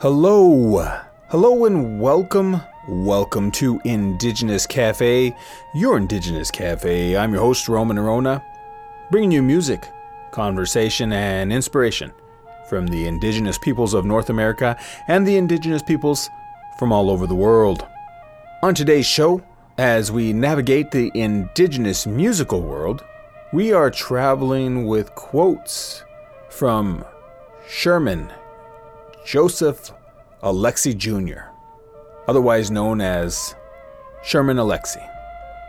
Hello, hello, and welcome. Welcome to Indigenous Cafe, your Indigenous Cafe. I'm your host, Roman Orona, bringing you music, conversation, and inspiration from the Indigenous peoples of North America and the Indigenous peoples from all over the world. On today's show, as we navigate the Indigenous musical world, we are traveling with quotes from Sherman Joseph Alexie Jr., otherwise known as Sherman Alexie.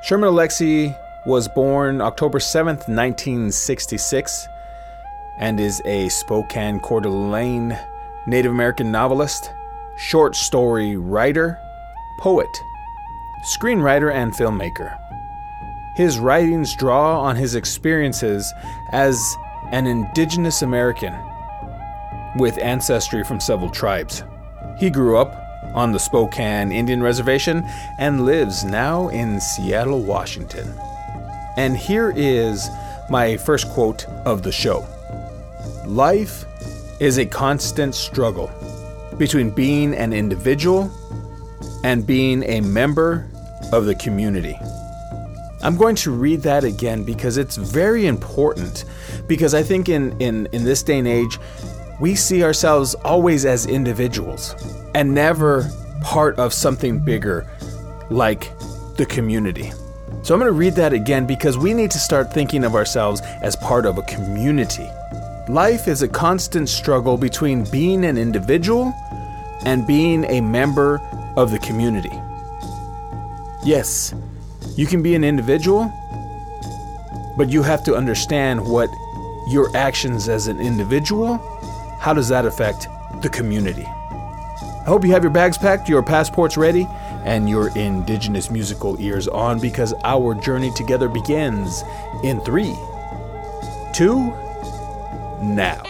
Sherman Alexie was born October 7th, 1966, and is a Spokane Coeur d'Alene Native American novelist, short story writer, poet, screenwriter, and filmmaker. His writings draw on his experiences as an Indigenous American with ancestry from several tribes. He grew up on the Spokane Indian Reservation and lives now in Seattle, Washington. And here is my first quote of the show Life is a constant struggle between being an individual and being a member of the community. I'm going to read that again because it's very important. Because I think in, in, in this day and age, we see ourselves always as individuals and never part of something bigger like the community. So I'm going to read that again because we need to start thinking of ourselves as part of a community. Life is a constant struggle between being an individual and being a member of the community. Yes, you can be an individual, but you have to understand what your actions as an individual how does that affect the community? I hope you have your bags packed, your passports ready, and your indigenous musical ears on because our journey together begins in three, two, now.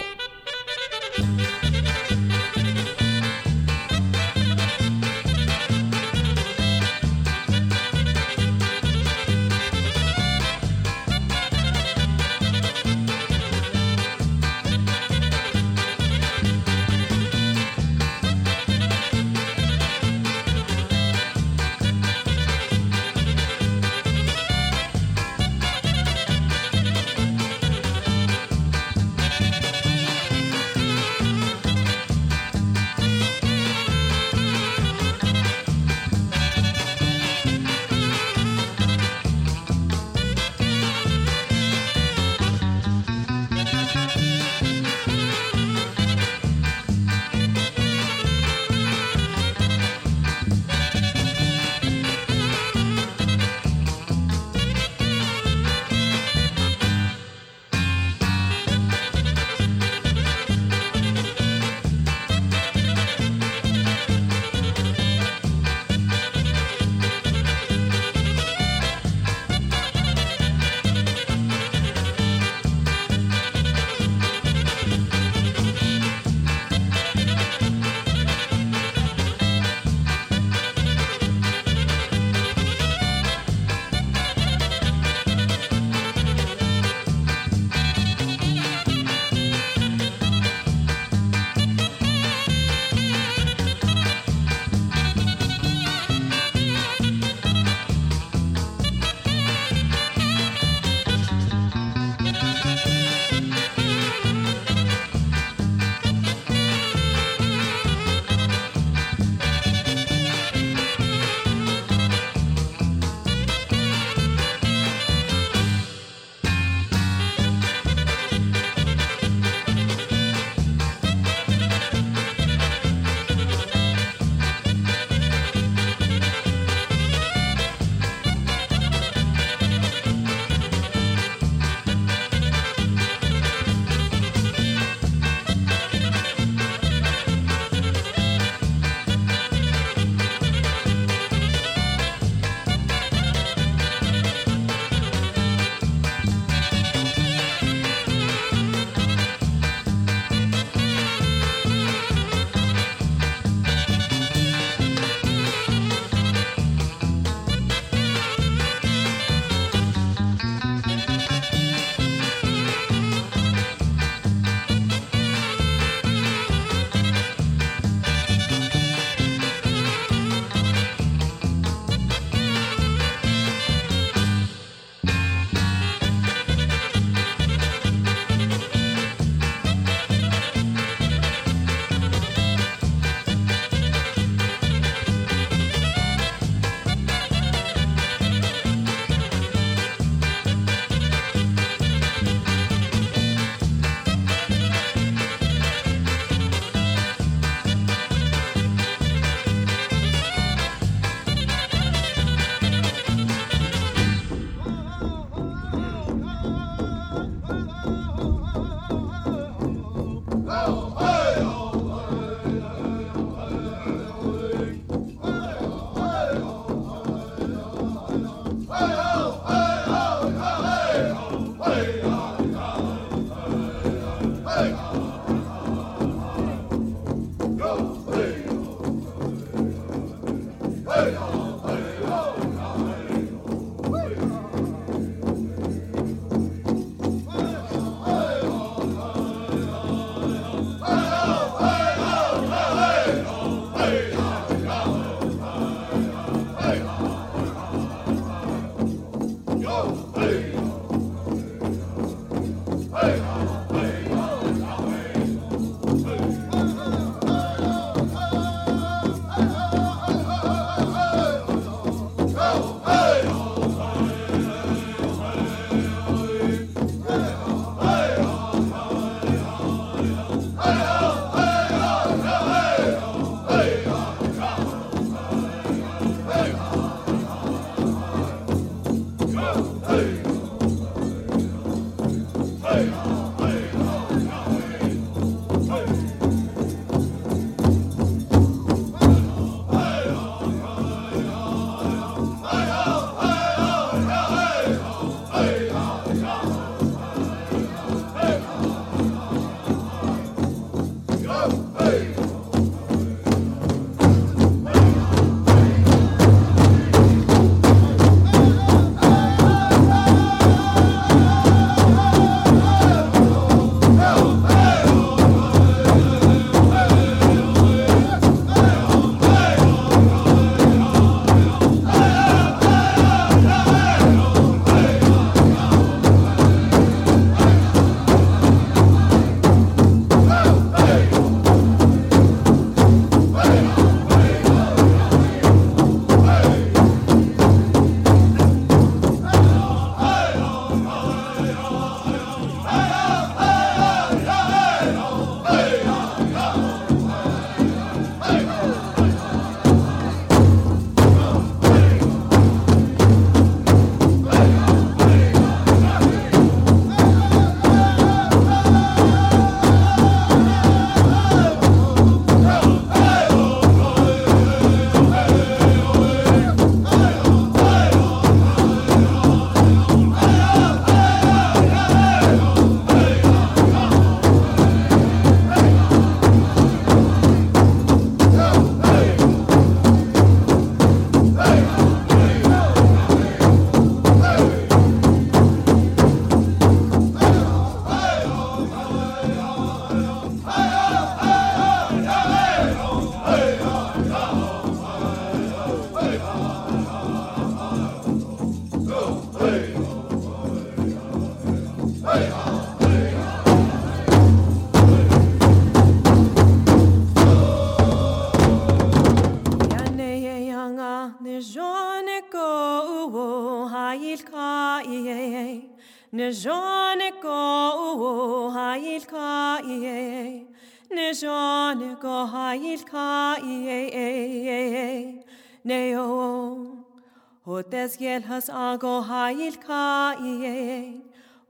Hotes has ago hail ka iye.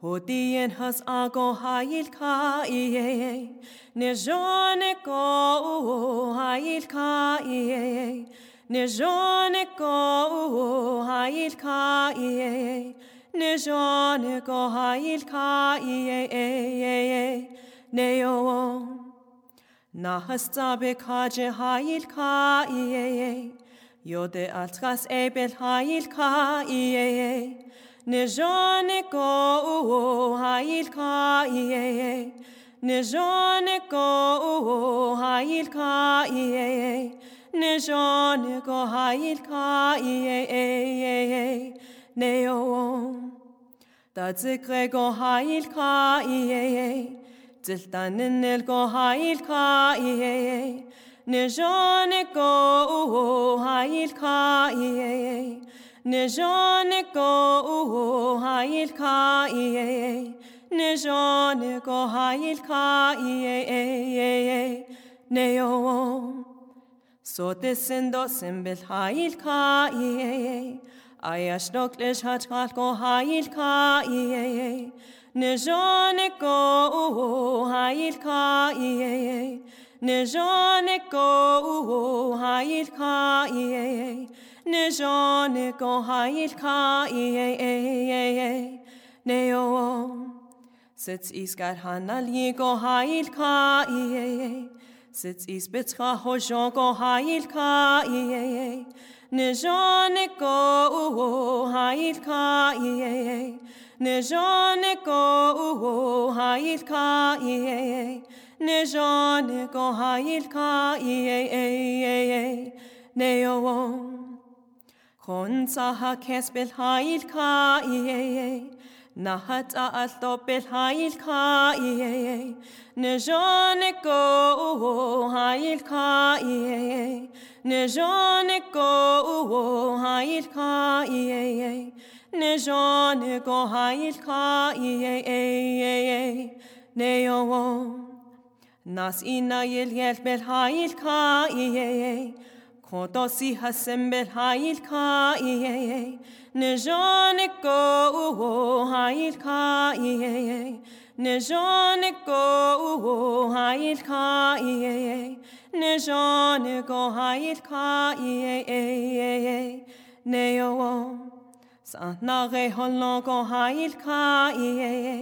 Hodien has ago hail ka jone ko hail ka jone ko hail ka iye. Ne jone ko hail ka iye. Ne yo. Na hasta be kaje hail ka iye. Jode altras ebel hail ka iye. Ne jone ko hail ka iye. Ne jone ko hail ka iye. Ne jone ko hail ka iye. Ne o. Da zikre go hail ka iye. Ziltanin el go hail ka iye. Ne jone hail ka iye. Ne jone ko hail ka iye. Ne jone ko hail ka iye. Ne o. So descendo simbel hail ka iye. Ayash noklish hatkal ko hail ka iye. Ne jone ko hail ka iye. Ne jone ko hail ka iye. Nijone go hail ka ie Neo Sits is gar hanal ye go hail ka ie Sits is bitra hojo go hail ka ie Nijone go hail ka ie Nijone go hail ka ie Nijone go hail ka ie Neo Kon sa ha kes bel hail ka ie Nahat a alto bel hail ka ie Ne jone go hail ka ie Ne jone go hail ka ie Ne jone go hail ka ie Նասինայել ելբել հայիլ քայեյ Քոտոսի հասեմբել հայիլ քայեյ Նժանը կո հայիլ քայեյ Նժանը կո հայիլ քայեյ Նժանը կո հայիլ քայեյ Նեյո Սանաղե հոլնո կո հայիլ քայեյ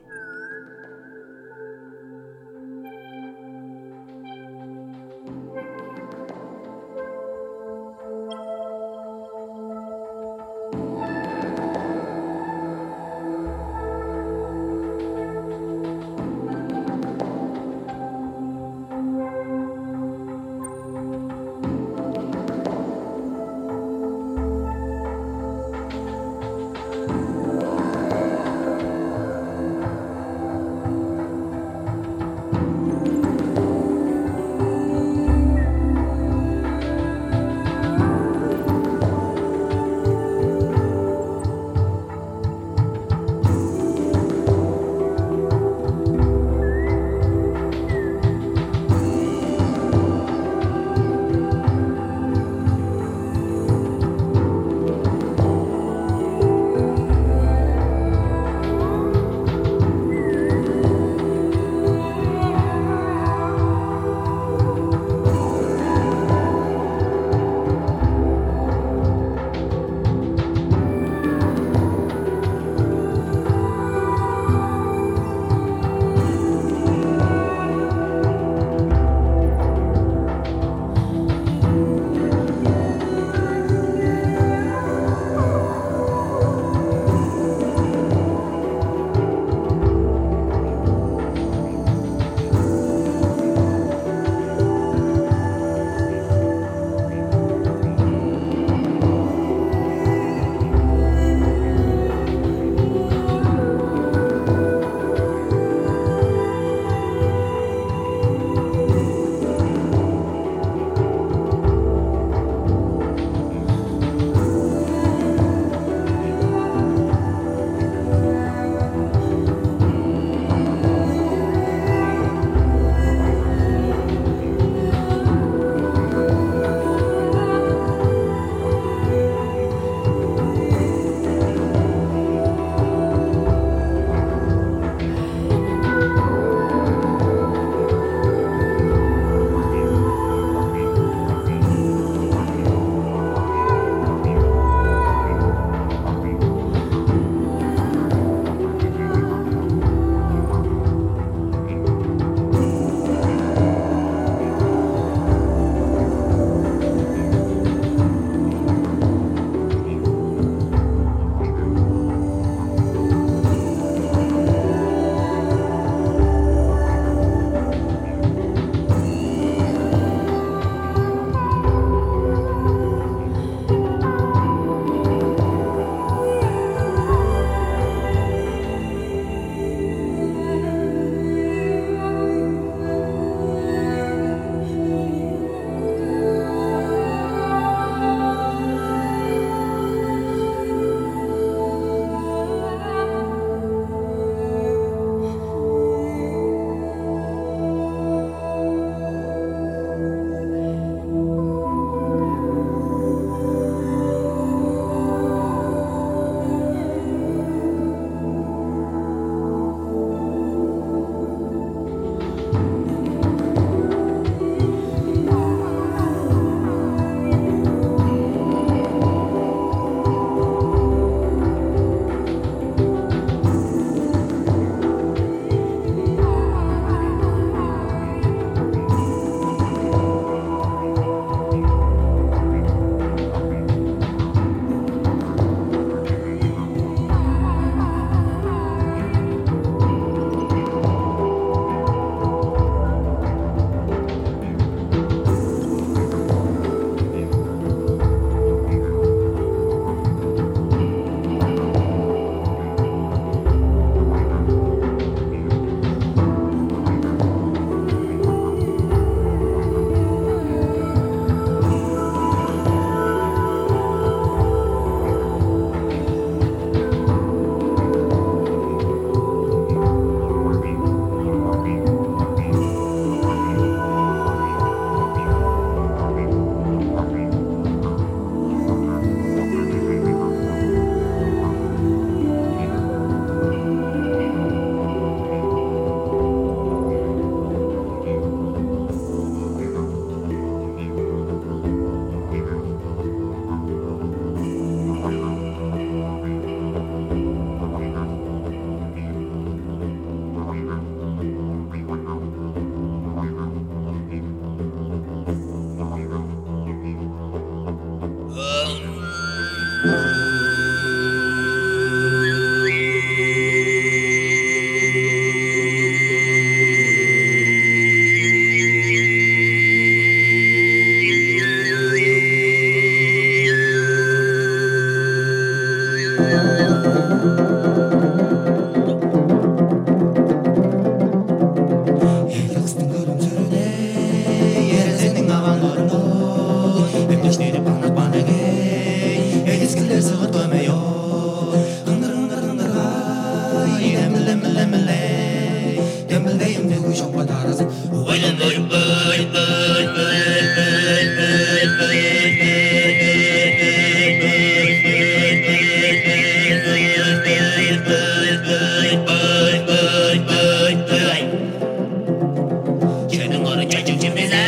olur çekicimize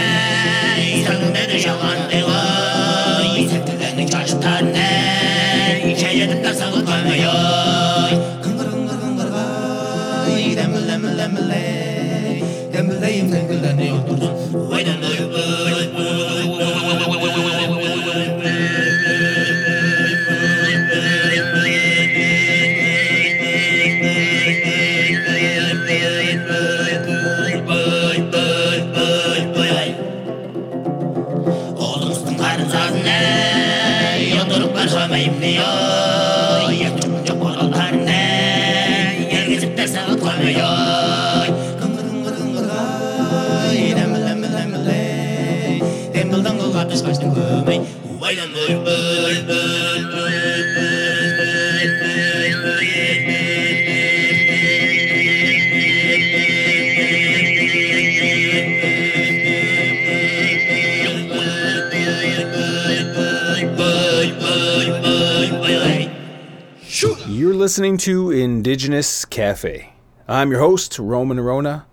Söndür yalandığı Sevdilerin çarşıdan ne İşe yedip de sağlık olmuyor Kıngır kıngır kıngır kay Dembül dembül dembül Dembüldeyim dengüldeni yoktursun Vay dembül listening to Indigenous Cafe. I'm your host, Roman Orona.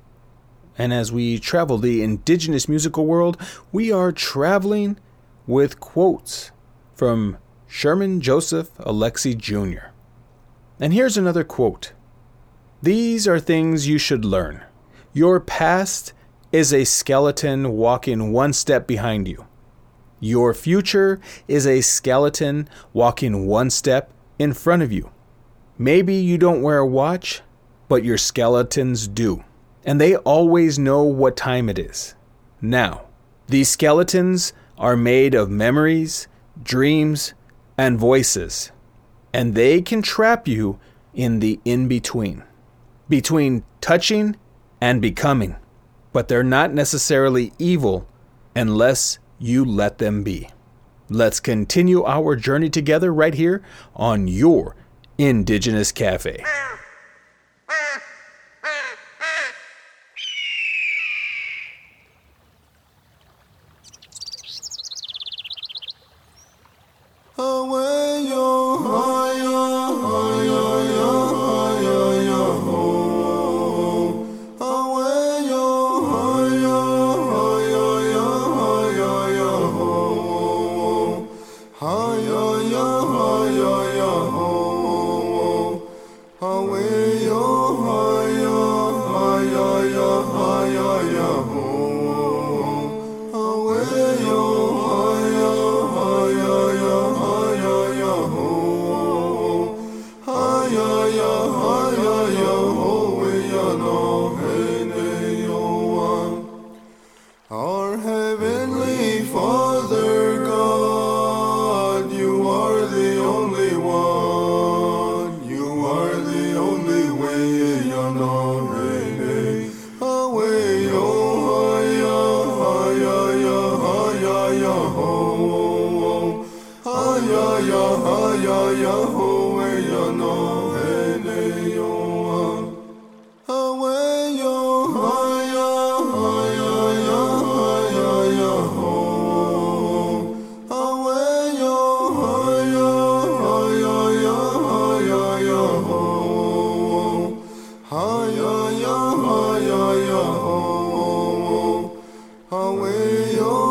And as we travel the indigenous musical world, we are traveling with quotes from Sherman Joseph Alexie Jr. And here's another quote These are things you should learn. Your past is a skeleton walking one step behind you. Your future is a skeleton walking one step in front of you. Maybe you don't wear a watch, but your skeletons do. And they always know what time it is. Now, these skeletons are made of memories, dreams, and voices. And they can trap you in the in between, between touching and becoming. But they're not necessarily evil unless you let them be. Let's continue our journey together right here on your Indigenous Cafe. Away, yo,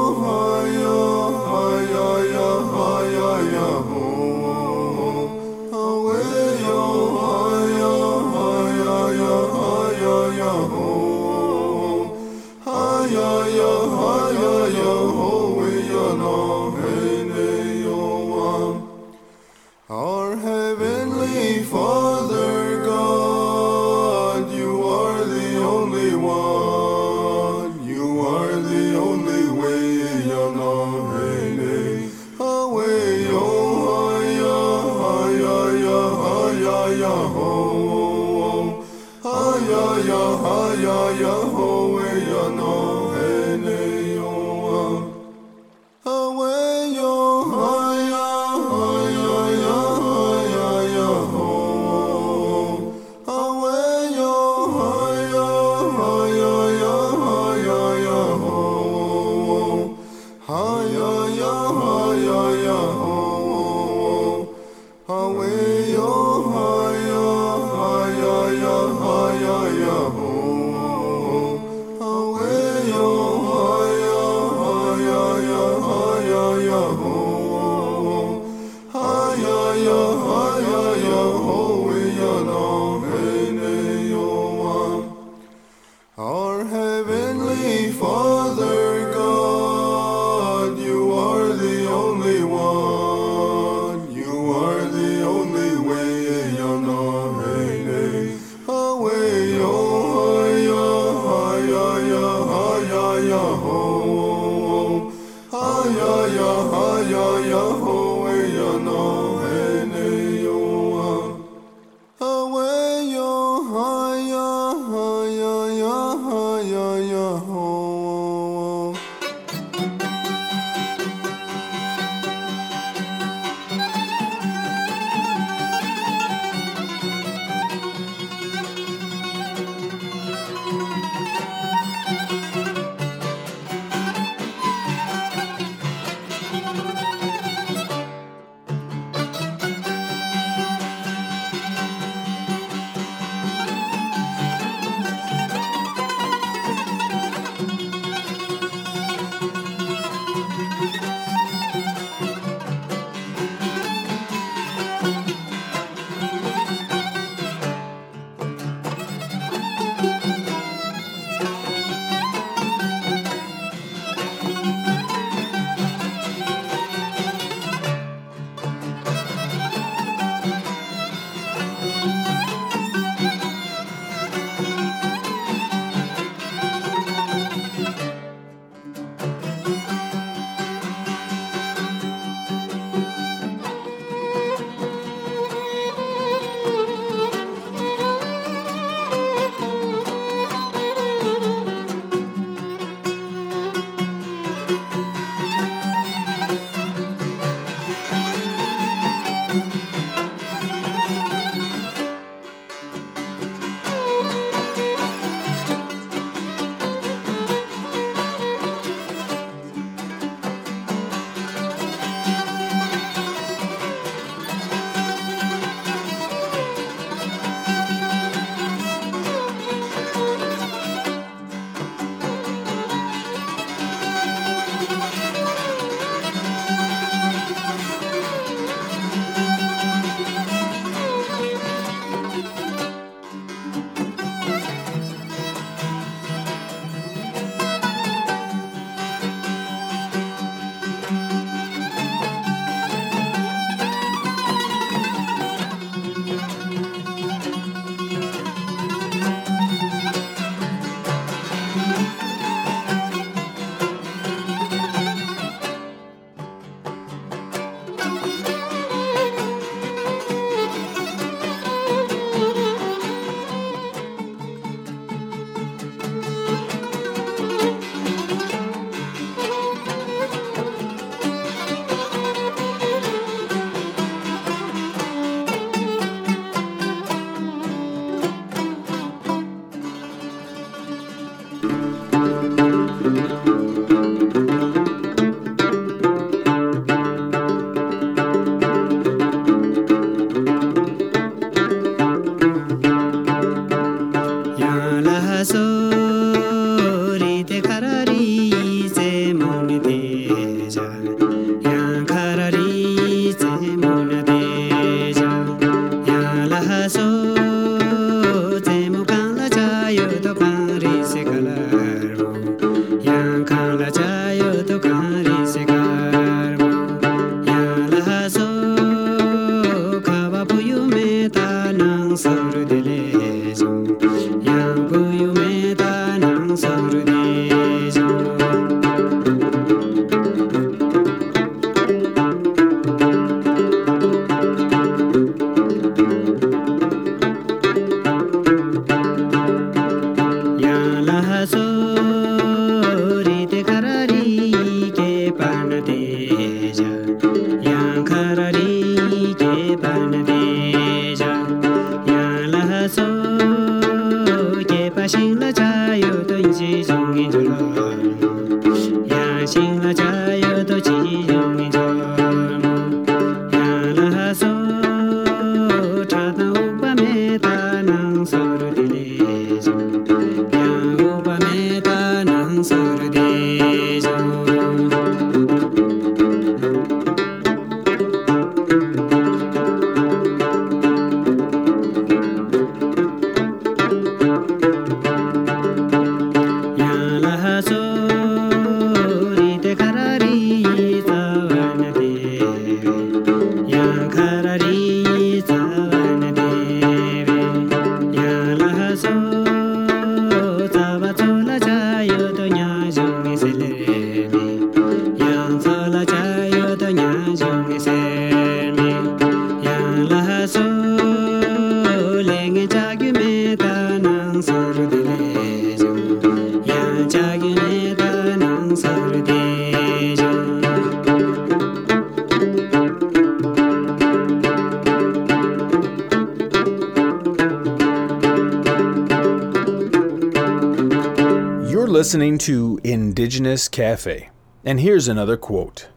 Indigenous Cafe. And here's another quote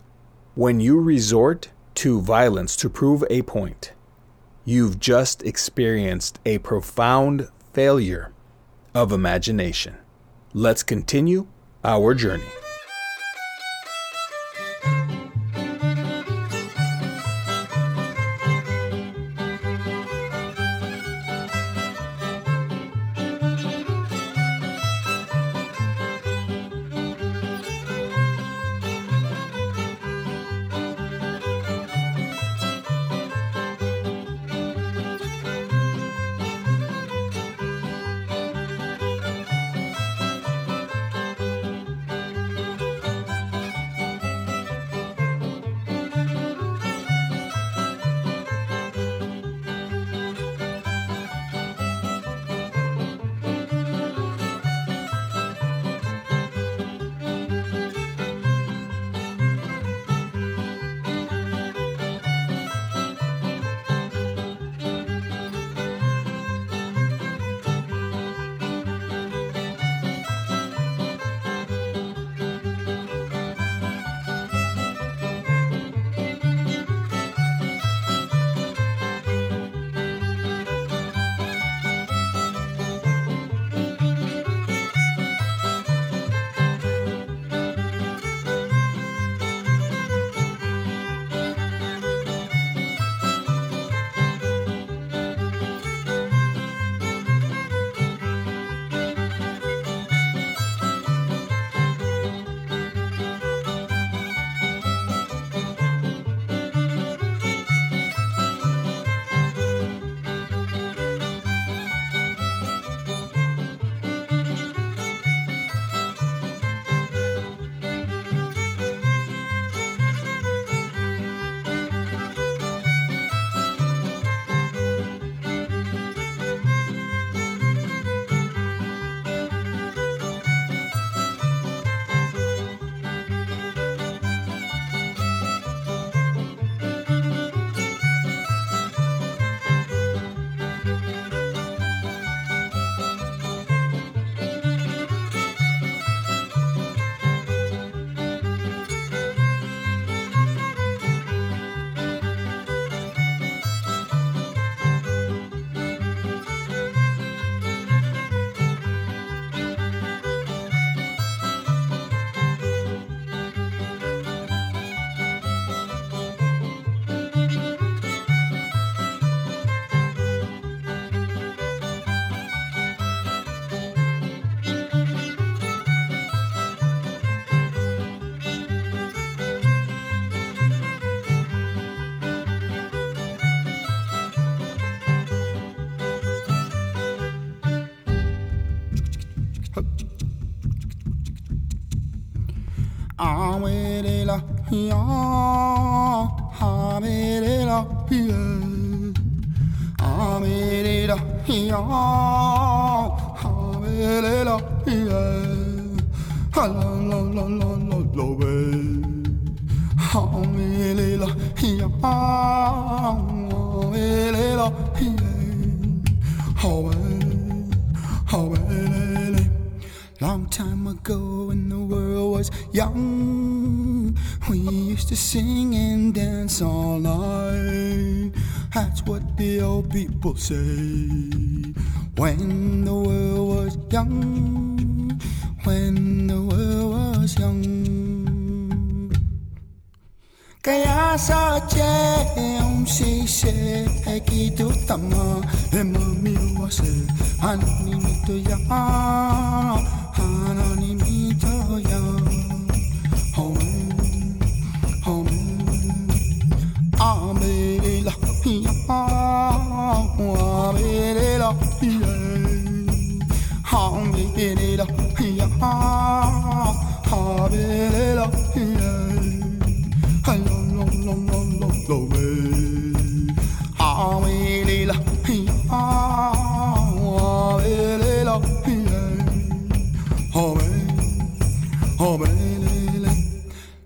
When you resort to violence to prove a point, you've just experienced a profound failure of imagination. Let's continue our journey. Amelela, ya, amelela, ya. Amelela, ya, amelela, ya. Sing and dance all night. That's what the old people say. When the world was young, when the world was young. Kaya sa um si se kitu tama emami wase hanani mito ya hanani mito ya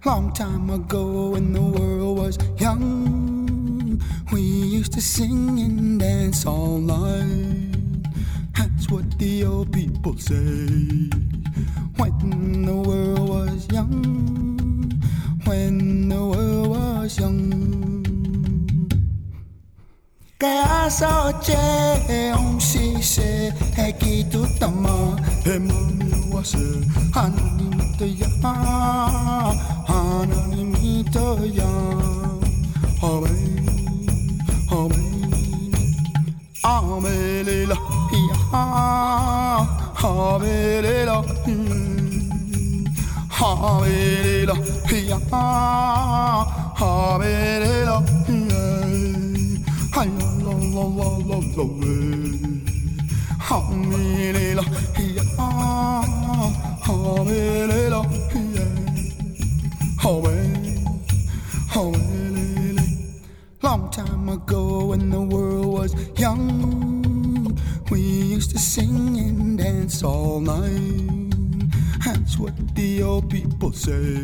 Long time ago in the world to sing and dance all night. That's what the old people say. when the world was young, when the world was young. Kaya sa cheong si se hekitu tama hemami wase hanani to ya hanani to ya Habe habelela ago when the world was young, we used to sing and dance all night. That's what the old people say.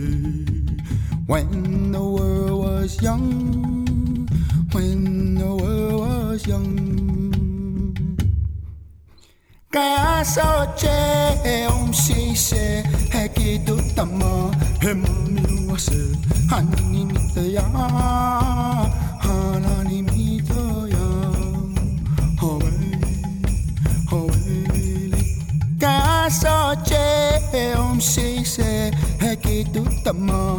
When the world was young, when the world was young. Kaya sa che om si se hekitu tama hemami wase che om si se hekitu tama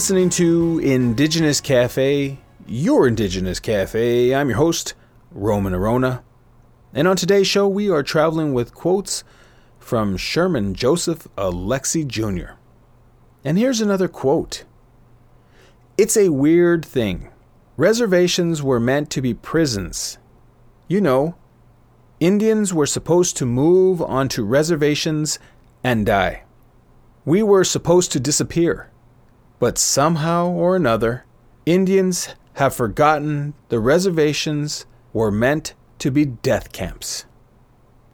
listening to Indigenous Cafe, your Indigenous Cafe. I'm your host, Roman Orona. And on today's show, we are traveling with quotes from Sherman Joseph Alexie Jr. And here's another quote It's a weird thing. Reservations were meant to be prisons. You know, Indians were supposed to move onto reservations and die. We were supposed to disappear. But somehow or another, Indians have forgotten the reservations were meant to be death camps.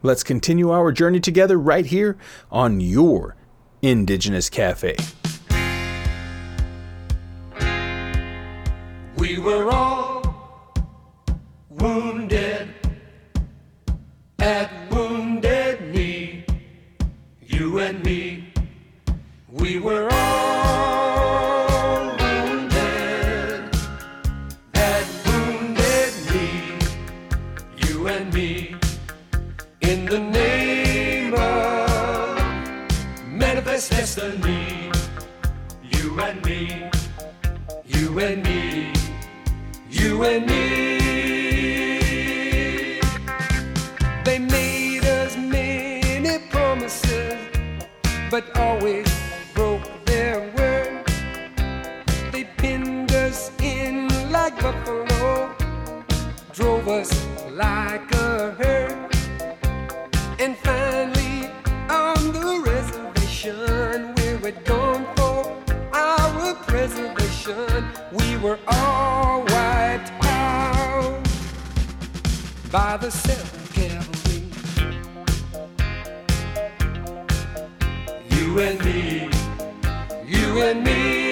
Let's continue our journey together right here on your Indigenous Cafe. We were all wounded at Wounded Knee, you and me. We were all destiny, you and me, you and me, you and me. They made us many promises, but always broke their word. They pinned us in like buffalo, drove us like a herd. And were all wiped out by the seventh cavalry. You and me, you and me,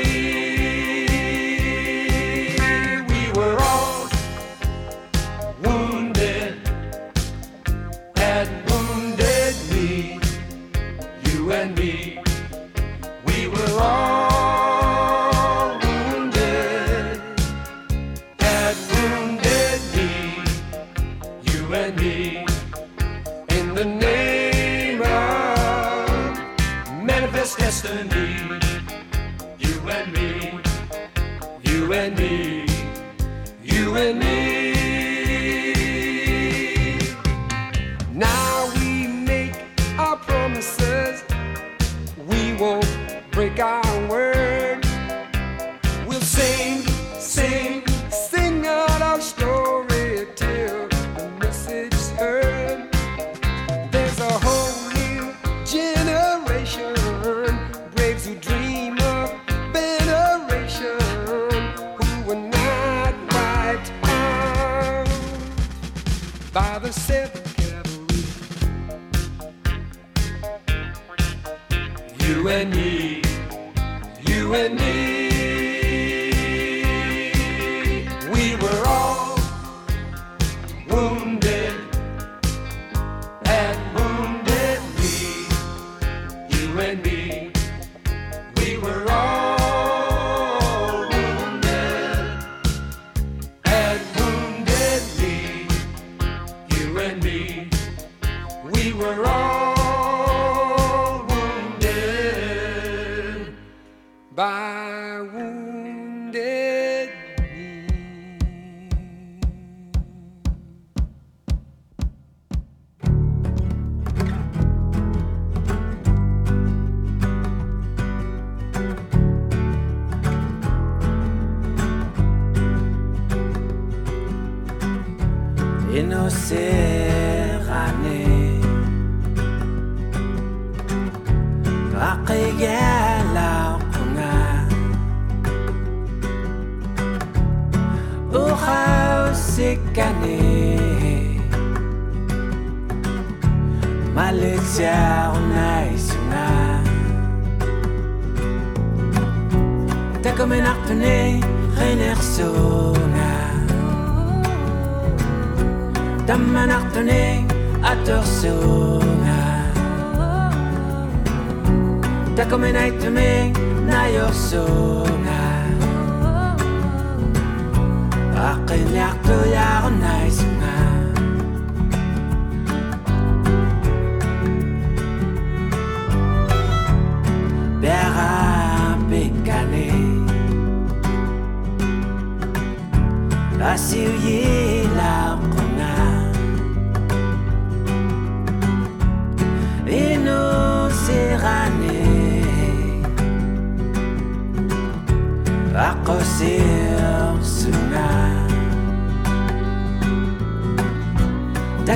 and me,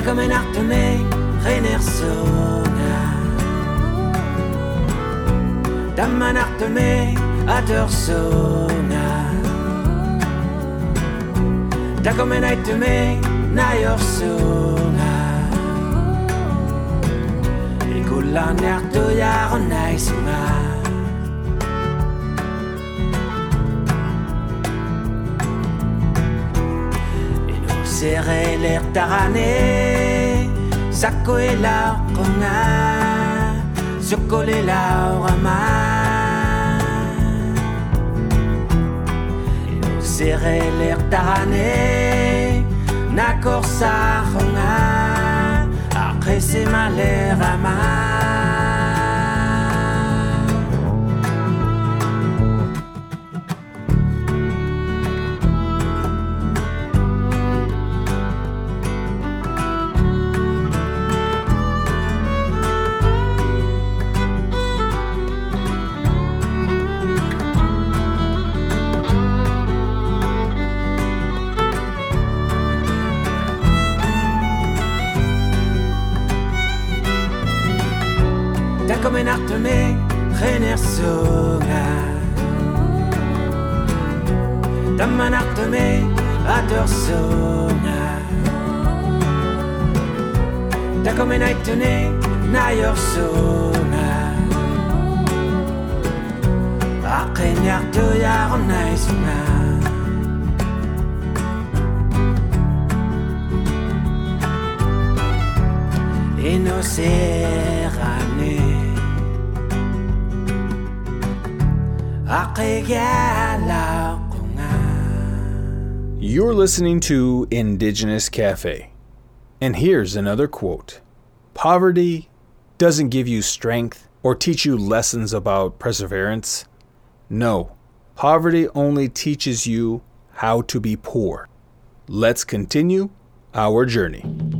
Bella Comme un arte me renersona Damman arte me atersona Da come un arte me naiorsona E con la nerte jarnaisona serrait l'air tarané, Zako et la conga, se coller la rama. Serrait l'air tarané, nakor sa conga, après c'est malheur à comme un artemé à dorsona. Ta comme un aitene, naiorsona. Akhenyar to yarnaisna. Inocérane. Akhenyar You're listening to Indigenous Cafe. And here's another quote Poverty doesn't give you strength or teach you lessons about perseverance. No, poverty only teaches you how to be poor. Let's continue our journey.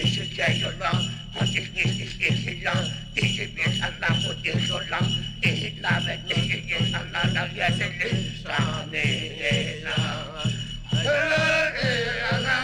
Esigayola, Asignisisila, Isimisala, Mutisola, Isila, Vetisisala, La Yeselisa, Nela, Nela, Nela,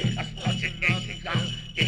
steht das Trotzig nicht entlang, so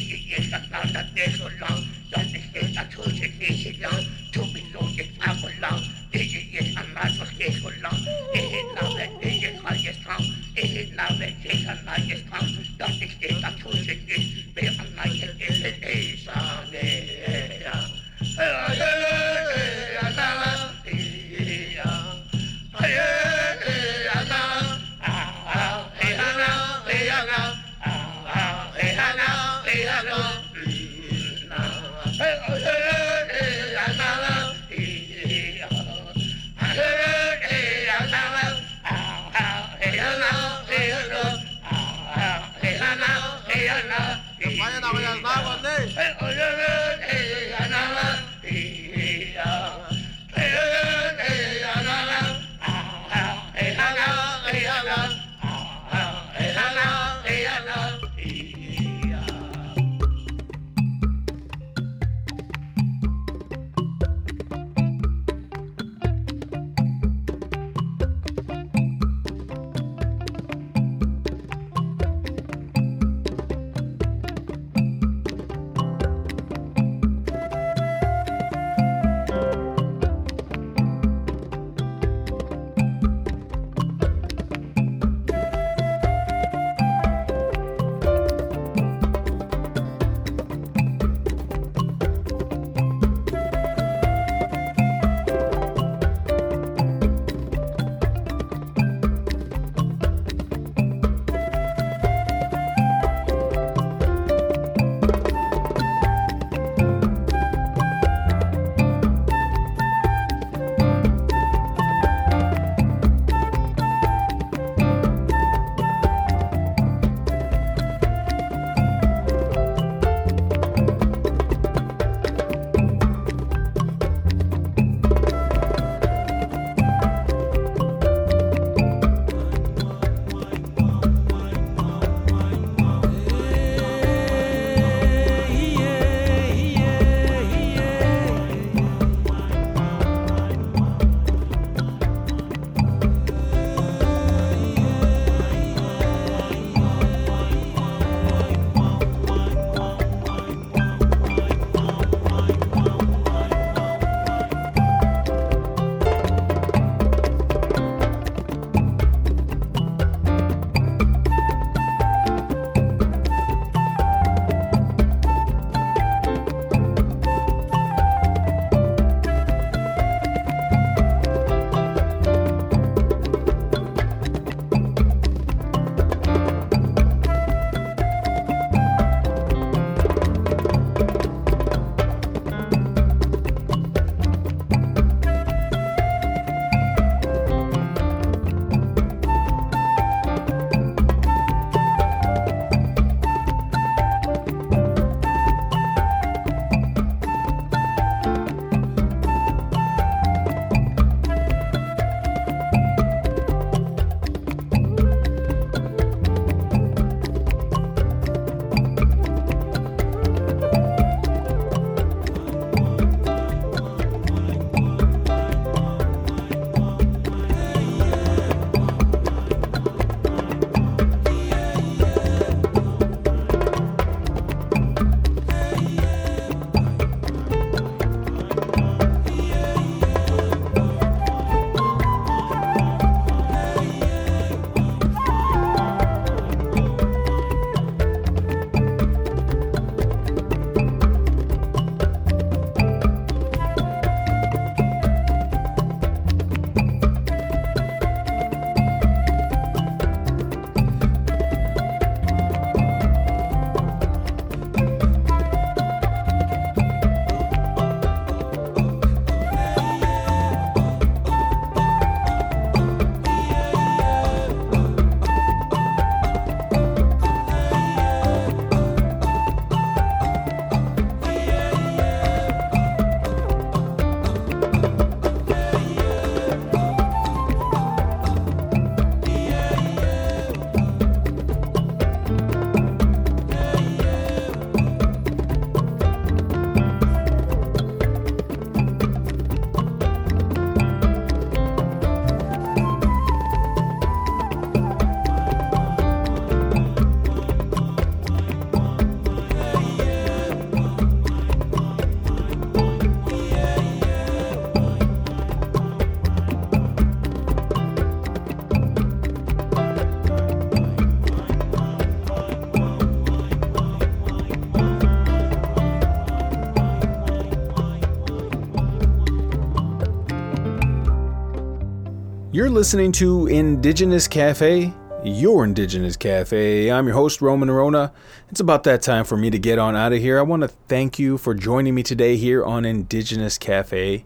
listening to Indigenous Cafe, your Indigenous Cafe. I'm your host, Roman Orona. It's about that time for me to get on out of here. I want to thank you for joining me today here on Indigenous Cafe.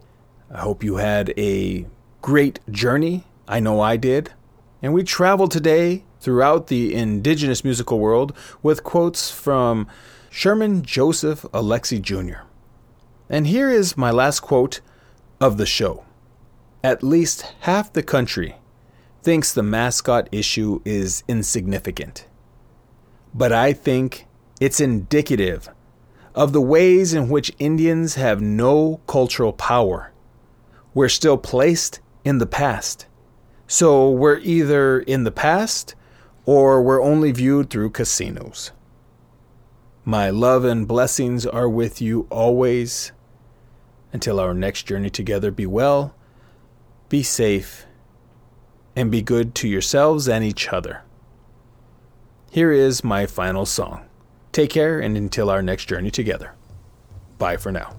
I hope you had a great journey. I know I did. And we travel today throughout the indigenous musical world with quotes from Sherman Joseph Alexie Jr. And here is my last quote of the show. At least half the country thinks the mascot issue is insignificant. But I think it's indicative of the ways in which Indians have no cultural power. We're still placed in the past. So we're either in the past or we're only viewed through casinos. My love and blessings are with you always. Until our next journey together, be well, be safe, and be good to yourselves and each other. Here is my final song. Take care, and until our next journey together. Bye for now.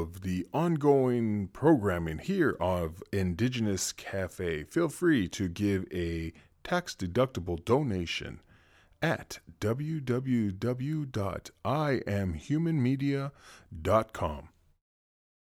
Of the ongoing programming here of Indigenous Cafe, feel free to give a tax deductible donation at www.iamhumanmedia.com.